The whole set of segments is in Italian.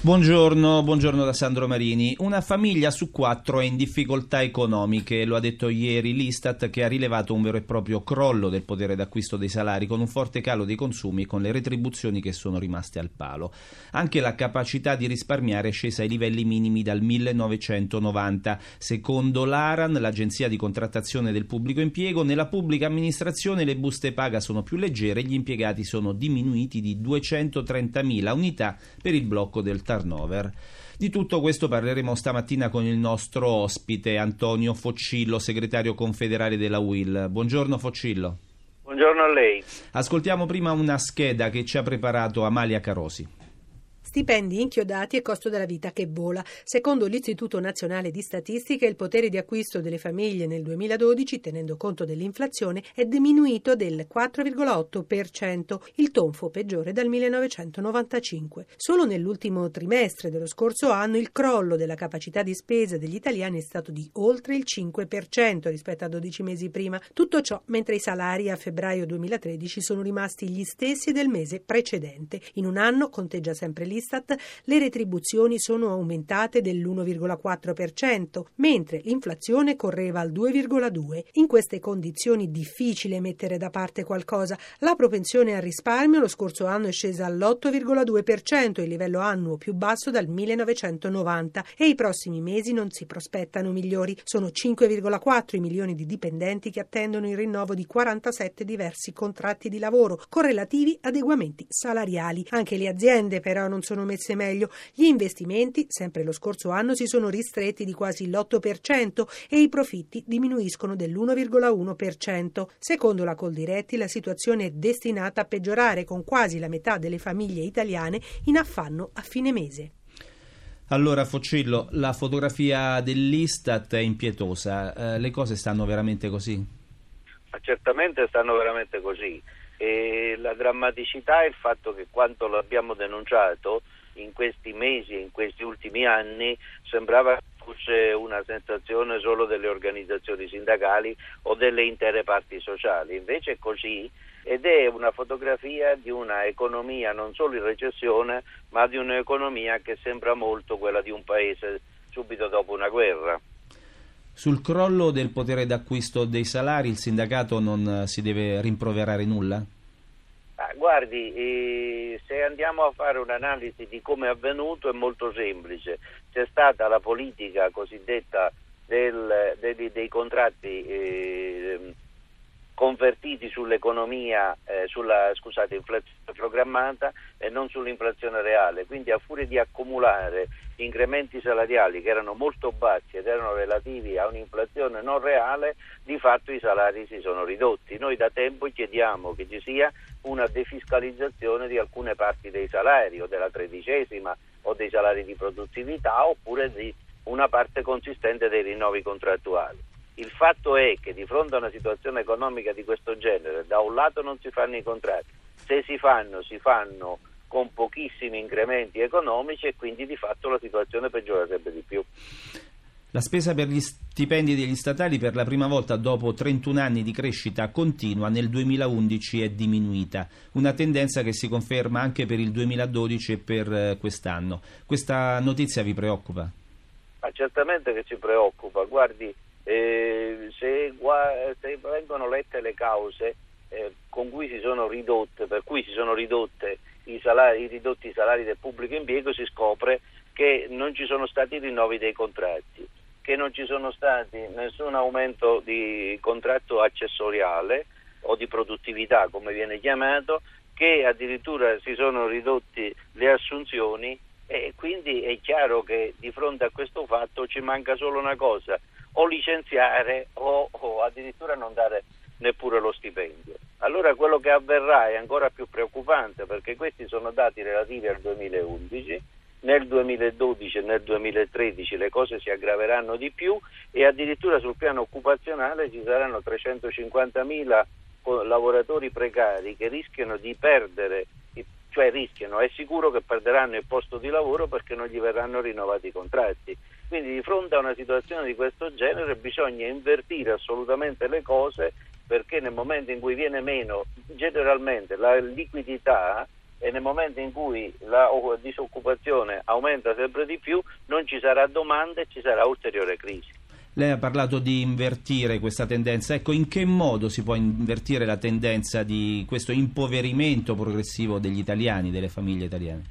Buongiorno, buongiorno da Sandro Marini. Una famiglia su quattro è in difficoltà economiche, lo ha detto ieri l'Istat che ha rilevato un vero e proprio crollo del potere d'acquisto dei salari con un forte calo dei consumi e con le retribuzioni che sono rimaste al palo. Anche la capacità di risparmiare è scesa ai livelli minimi dal 1990. Secondo l'ARAN, l'agenzia di contrattazione del pubblico impiego, nella pubblica amministrazione le buste paga sono più leggere e gli impiegati sono diminuiti di 230.000 unità per il blocco del turnover. Di tutto questo parleremo stamattina con il nostro ospite Antonio Foccillo, segretario confederale della UIL. Buongiorno Foccillo. Buongiorno a lei. Ascoltiamo prima una scheda che ci ha preparato Amalia Carosi. Stipendi inchiodati e costo della vita che vola. Secondo l'Istituto Nazionale di Statistica, il potere di acquisto delle famiglie nel 2012, tenendo conto dell'inflazione, è diminuito del 4,8%, il tonfo peggiore dal 1995. Solo nell'ultimo trimestre dello scorso anno il crollo della capacità di spesa degli italiani è stato di oltre il 5% rispetto a 12 mesi prima. Tutto ciò mentre i salari a febbraio 2013 sono rimasti gli stessi del mese precedente. In un anno, conteggia sempre l'Istat, dall'Istat le retribuzioni sono aumentate dell'1,4%, mentre l'inflazione correva al 2,2%. In queste condizioni difficile mettere da parte qualcosa. La propensione al risparmio lo scorso anno è scesa all'8,2%, il livello annuo più basso dal 1990 e i prossimi mesi non si prospettano migliori. Sono 5,4 i milioni di dipendenti che attendono il rinnovo di 47 diversi contratti di lavoro con relativi adeguamenti salariali. Anche le aziende però non sono messe meglio. Gli investimenti, sempre lo scorso anno, si sono ristretti di quasi l'8% e i profitti diminuiscono dell'1,1%. Secondo la Coldiretti la situazione è destinata a peggiorare con quasi la metà delle famiglie italiane in affanno a fine mese. Allora, Foccillo, la fotografia dell'Istat è impietosa. Eh, le cose stanno veramente così? Ma certamente stanno veramente così. E la drammaticità è il fatto che quanto l'abbiamo denunciato in questi mesi e in questi ultimi anni sembrava fosse una sensazione solo delle organizzazioni sindacali o delle intere parti sociali. Invece è così ed è una fotografia di una economia non solo in recessione, ma di un'economia che sembra molto quella di un paese subito dopo una guerra. Sul crollo del potere d'acquisto dei salari il sindacato non si deve rimproverare nulla? Ah, guardi, eh, se andiamo a fare un'analisi di come è avvenuto è molto semplice. C'è stata la politica cosiddetta del, dei, dei, contratti eh, convertiti sull'economia, eh, sulla scusate, inflazione programmata e non sull'inflazione reale. Quindi a furia di accumulare incrementi salariali che erano molto bassi ed erano relativi a un'inflazione non reale, di fatto i salari si sono ridotti. Noi da tempo chiediamo che ci sia una defiscalizzazione di alcune parti dei salari o della tredicesima o dei salari di produttività oppure di una parte consistente dei rinnovi contrattuali. Il fatto è che di fronte a una situazione economica di questo genere, da un lato non si fanno i contratti, se si fanno, si fanno con pochissimi incrementi economici e quindi di fatto la situazione peggiorerebbe di più. La spesa per gli stipendi degli statali per la prima volta dopo 31 anni di crescita continua nel 2011 è diminuita, una tendenza che si conferma anche per il 2012 e per eh, quest'anno. Questa notizia vi preoccupa? Ma certamente che ci preoccupa, guardi, eh, se, se, vengono lette le cause eh, con cui si sono ridotte, per cui si sono ridotte i, salari, i ridotti salari del pubblico impiego, si scopre che non ci sono stati rinnovi dei contratti, che non ci sono stati nessun aumento di contratto accessoriale o di produttività, come viene chiamato, che addirittura si sono ridotti le assunzioni e quindi è chiaro che di fronte a questo fatto ci manca solo una cosa, o licenziare o, o addirittura non dare neppure lo stipendio. Allora quello che avverrà è ancora più preoccupante perché questi sono dati relativi al 2011, nel 2012 e nel 2013 le cose si aggraveranno di più e addirittura sul piano occupazionale ci saranno 350.000 lavoratori precari che rischiano di perdere cioè rischiano, è sicuro che perderanno il posto di lavoro perché non gli verranno rinnovati i contratti. Quindi di fronte a una situazione di questo genere bisogna invertire assolutamente le cose perché nel momento in cui viene meno generalmente la liquidità e nel momento in cui la disoccupazione aumenta sempre di più non ci sarà domanda e ci sarà ulteriore crisi. Lei ha parlato di invertire questa tendenza, ecco in che modo si può invertire la tendenza di questo impoverimento progressivo degli italiani, delle famiglie italiane?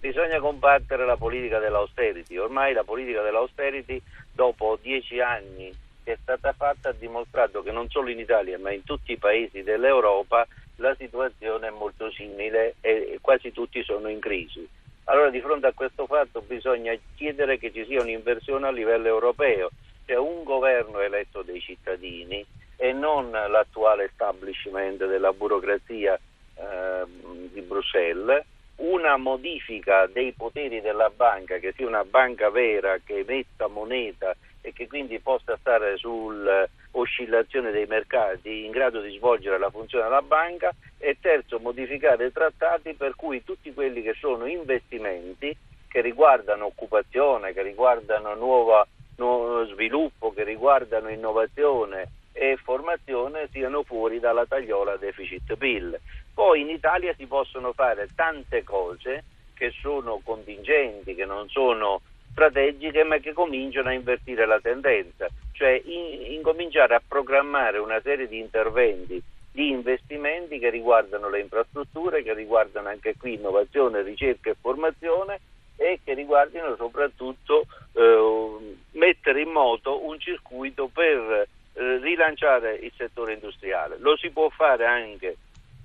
Bisogna combattere la politica dell'austerity, ormai la politica dell'austerity dopo dieci anni che è stata fatta ha dimostrato che non solo in Italia ma in tutti i paesi dell'Europa la situazione è molto simile e quasi tutti sono in crisi. Allora di fronte a questo fatto bisogna chiedere che ci sia un'inversione a livello europeo, cioè un governo eletto dai cittadini e non l'attuale establishment della burocrazia eh, di Bruxelles, una modifica dei poteri della banca, che sia una banca vera che emetta moneta e che quindi possa stare sull'oscillazione dei mercati in grado di svolgere la funzione della banca e terzo modificare i trattati per cui tutti quelli che sono investimenti che riguardano occupazione, che riguardano nuovo, nuovo sviluppo, che riguardano innovazione e formazione siano fuori dalla tagliola deficit PIL. Poi in Italia si possono fare tante cose che sono contingenti, che non sono strategiche ma che cominciano a invertire la tendenza, cioè in, incominciare a programmare una serie di interventi, di investimenti che riguardano le infrastrutture, che riguardano anche qui innovazione, ricerca e formazione e che riguardino soprattutto eh, mettere in moto un circuito per eh, rilanciare il settore industriale. Lo si può fare anche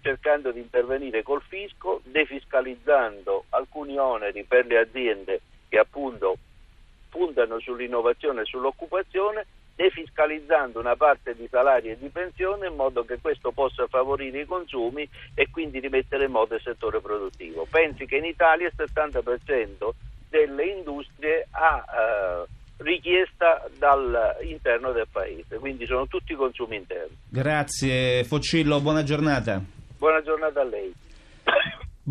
cercando di intervenire col fisco, defiscalizzando alcuni oneri per le aziende che appunto puntano sull'innovazione e sull'occupazione, defiscalizzando una parte di salari e di pensione in modo che questo possa favorire i consumi e quindi rimettere in moto il settore produttivo. Pensi che in Italia il 70% delle industrie ha eh, richiesta dall'interno del paese, quindi sono tutti consumi interni. Grazie Focillo, buona giornata. Buona giornata a lei.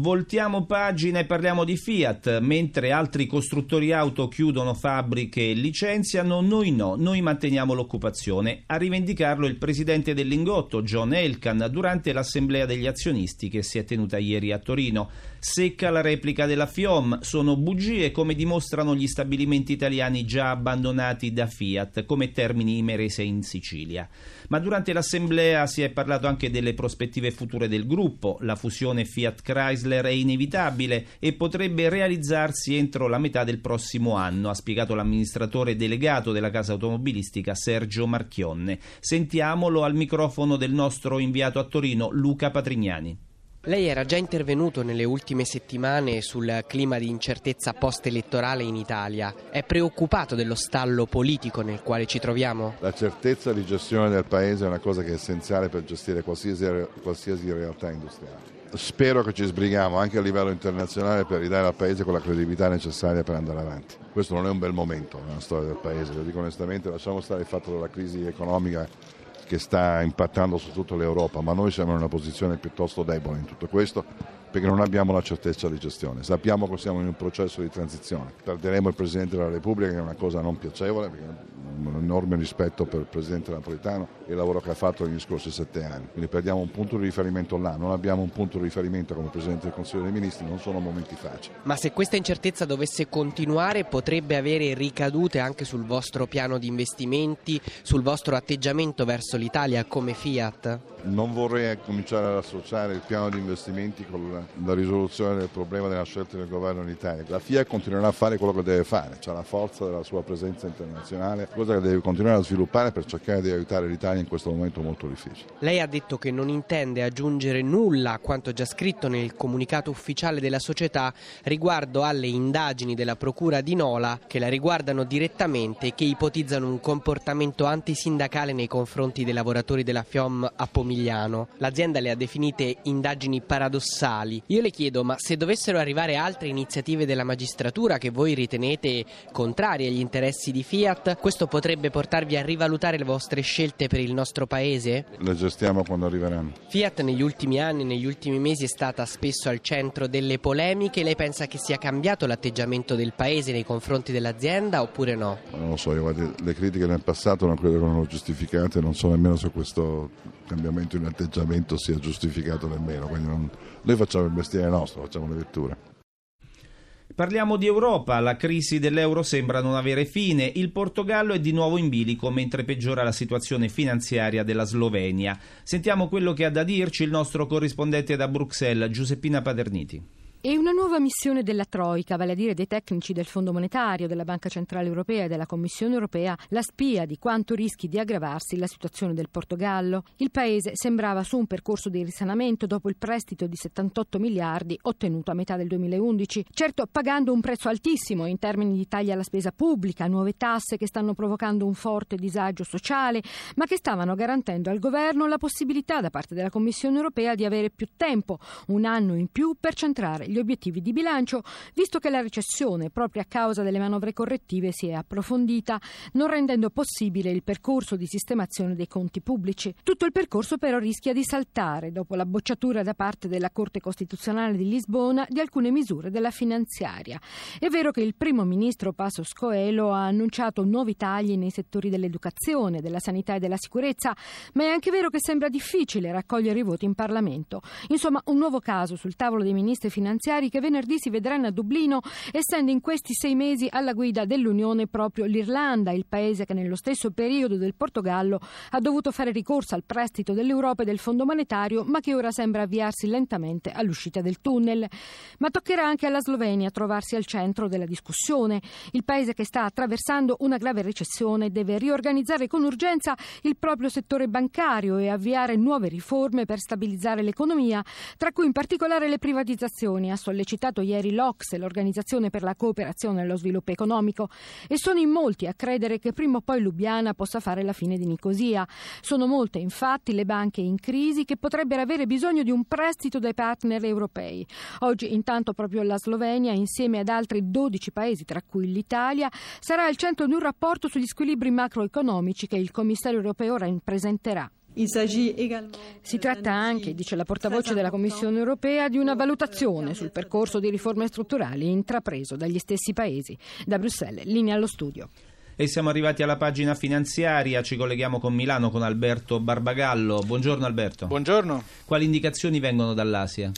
Voltiamo pagina e parliamo di Fiat. Mentre altri costruttori auto chiudono fabbriche e licenziano, noi no, noi manteniamo l'occupazione. A rivendicarlo il presidente del Lingotto, John Elkan, durante l'assemblea degli azionisti che si è tenuta ieri a Torino. Secca la replica della FIOM, sono bugie come dimostrano gli stabilimenti italiani già abbandonati da Fiat, come Termini Imerese in Sicilia. Ma durante l'assemblea si è parlato anche delle prospettive future del gruppo. La fusione Fiat Chrysler è inevitabile e potrebbe realizzarsi entro la metà del prossimo anno, ha spiegato l'amministratore delegato della casa automobilistica Sergio Marchionne. Sentiamolo al microfono del nostro inviato a Torino Luca Patrignani. Lei era già intervenuto nelle ultime settimane sul clima di incertezza post-elettorale in Italia. È preoccupato dello stallo politico nel quale ci troviamo? La certezza di gestione del Paese è una cosa che è essenziale per gestire qualsiasi, qualsiasi realtà industriale. Spero che ci sbrighiamo anche a livello internazionale per ridare al Paese quella credibilità necessaria per andare avanti. Questo non è un bel momento nella storia del Paese, lo dico onestamente, lasciamo stare il fatto della crisi economica che sta impattando su tutta l'Europa, ma noi siamo in una posizione piuttosto debole in tutto questo perché non abbiamo la certezza di gestione. Sappiamo che siamo in un processo di transizione. Perderemo il Presidente della Repubblica, che è una cosa non piacevole, perché un enorme rispetto per il Presidente Napolitano e il lavoro che ha fatto negli scorsi sette anni. Quindi perdiamo un punto di riferimento là, non abbiamo un punto di riferimento come Presidente del Consiglio dei Ministri, non sono momenti facili. Ma se questa incertezza dovesse continuare potrebbe avere ricadute anche sul vostro piano di investimenti, sul vostro atteggiamento verso l'Italia come Fiat? Non vorrei cominciare ad associare il piano di investimenti con la, risoluzione del problema della scelta del governo in Italia. La Fiat continuerà a fare quello che deve fare, c'è la forza della sua presenza internazionale, cosa che deve continuare a sviluppare per cercare di aiutare l'Italia in questo momento molto difficile. Lei ha detto che non intende aggiungere nulla a quanto già scritto nel comunicato ufficiale della società riguardo alle indagini della Procura di Nola che la riguardano direttamente e che ipotizzano un comportamento antisindacale nei confronti dei lavoratori della FIOM a Pomigliano Pomigliano. L'azienda le ha definite indagini paradossali. Io le chiedo, ma se dovessero arrivare altre iniziative della magistratura che voi ritenete contrarie agli interessi di Fiat, questo potrebbe portarvi a rivalutare le vostre scelte per il nostro paese? Le gestiamo quando arriveranno. Fiat negli ultimi anni, negli ultimi mesi è stata spesso al centro delle polemiche. Lei pensa che sia cambiato l'atteggiamento del paese nei confronti dell'azienda oppure no? Non lo so, io le critiche nel passato non credo che erano giustificate, non so nemmeno se questo cambiamento momento in atteggiamento sia giustificato nemmeno. Non, noi facciamo il mestiere nostro, facciamo le vetture. Parliamo di Europa, la crisi dell'euro sembra non avere fine, il Portogallo è di nuovo in bilico mentre peggiora la situazione finanziaria della Slovenia. Sentiamo quello che ha da dirci il nostro corrispondente da Bruxelles, Giuseppina Paterniti. E una nuova missione della Troica, vale a dire dei tecnici del Fondo Monetario, della Banca Centrale Europea e della Commissione Europea, la spia di quanto rischi di aggravarsi la situazione del Portogallo. Il paese sembrava su un percorso di risanamento dopo il prestito di 78 miliardi ottenuto a metà del 2011, certo pagando un prezzo altissimo in termini di tagli alla spesa pubblica, nuove tasse che stanno provocando un forte disagio sociale, ma che stavano garantendo al governo la possibilità da parte della Commissione Europea di avere più tempo, un anno in più per centrare gli obiettivi di bilancio, visto che la recessione, proprio a causa delle manovre correttive, si è approfondita, non rendendo possibile il percorso di sistemazione dei conti pubblici. Tutto il percorso però rischia di saltare dopo la bocciatura da parte della Corte Costituzionale di Lisbona di alcune misure della finanziaria. È vero che il primo ministro Passos Coelho ha annunciato nuovi tagli nei settori dell'educazione, della sanità e della sicurezza, ma è anche vero che sembra difficile raccogliere i voti in Parlamento. Insomma, un nuovo caso sul tavolo dei ministri finanziari finanziari che venerdì si vedranno a Dublino, essendo in questi sei mesi alla guida dell'Unione proprio l'Irlanda, il paese che nello stesso periodo del Portogallo ha dovuto fare ricorso al prestito dell'Europa e del Fondo monetario, ma che ora sembra avviarsi lentamente all'uscita del tunnel. Ma toccherà anche alla Slovenia trovarsi al centro della discussione. Il paese che sta attraversando una grave recessione deve riorganizzare con urgenza il proprio settore bancario e avviare nuove riforme per stabilizzare l'economia, tra cui in particolare le privatizzazioni ha sollecitato ieri l'Ocse, l'Organizzazione per la cooperazione e lo sviluppo economico, e sono in molti a credere che prima o poi Lubiana possa fare la fine di Nicosia. Sono molte, infatti, le banche in crisi che potrebbero avere bisogno di un prestito dai partner europei. Oggi, intanto, proprio la Slovenia, insieme ad altri 12 paesi, tra cui l'Italia, sarà al centro di un rapporto sugli squilibri macroeconomici che il commissario europeo presenterà. Si tratta anche, dice la portavoce della Commissione europea, di una valutazione sul percorso di riforme strutturali intrapreso dagli stessi paesi. Da Bruxelles, linea allo studio. E siamo arrivati alla pagina finanziaria, ci colleghiamo con Milano con Alberto Barbagallo. Buongiorno Alberto. Buongiorno. Quali indicazioni vengono dall'Asia?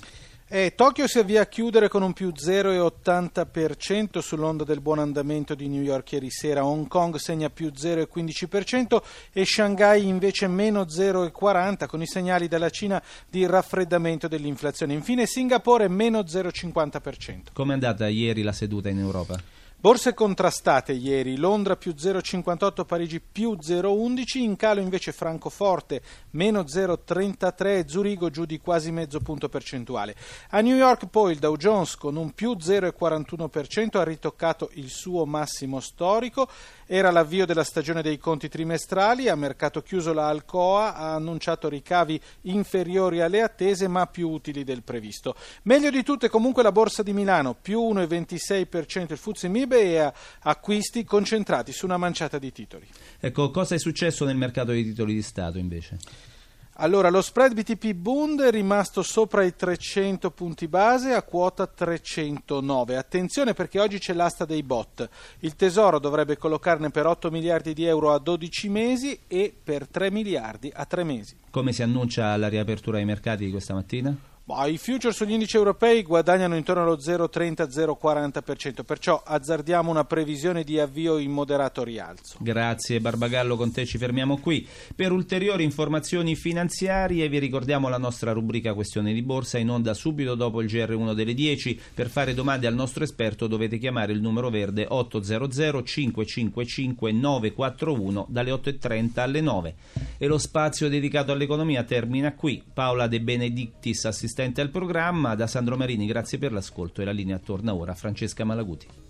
Eh, Tokyo si avvia a chiudere con un più 0,80% sull'onda del buon andamento di New York ieri sera, Hong Kong segna più 0,15% e Shanghai invece meno 0,40% con i segnali dalla Cina di raffreddamento dell'inflazione. Infine Singapore meno 0,50%. Come è andata ieri la seduta in Europa? Borse contrastate ieri, Londra più 0,58, Parigi più 0,11, in calo invece Francoforte meno 0,33, Zurigo giù di quasi mezzo punto percentuale. A New York poi il Dow Jones con un più 0,41% ha ritoccato il suo massimo storico, era l'avvio della stagione dei conti trimestrali, a mercato chiuso la Alcoa ha annunciato ricavi inferiori alle attese ma più utili del previsto. Meglio di tutte comunque la Borsa di Milano, più 1,26% il Fuzzi Mib e acquisti concentrati su una manciata di titoli. Ecco, cosa è successo nel mercato dei titoli di Stato invece? Allora, lo spread BTP Bund è rimasto sopra i 300 punti base a quota 309. Attenzione perché oggi c'è l'asta dei bot. Il Tesoro dovrebbe collocarne per 8 miliardi di euro a 12 mesi e per 3 miliardi a 3 mesi. Come si annuncia la riapertura dei mercati di questa mattina? I future sugli indici europei guadagnano intorno allo 0,30-0,40%, perciò azzardiamo una previsione di avvio in moderato rialzo. Grazie Barbagallo, con te ci fermiamo qui. Per ulteriori informazioni finanziarie vi ricordiamo la nostra rubrica Questione di Borsa in onda subito dopo il GR1 delle 10. Per fare domande al nostro esperto dovete chiamare il numero verde 800 555 941 dalle 8.30 alle 9. E lo spazio dedicato all'economia termina qui. Paola De Benedictis, assistente assistente al programma, da Sandro Marini, grazie per l'ascolto e la linea torna ora a Francesca Malaguti.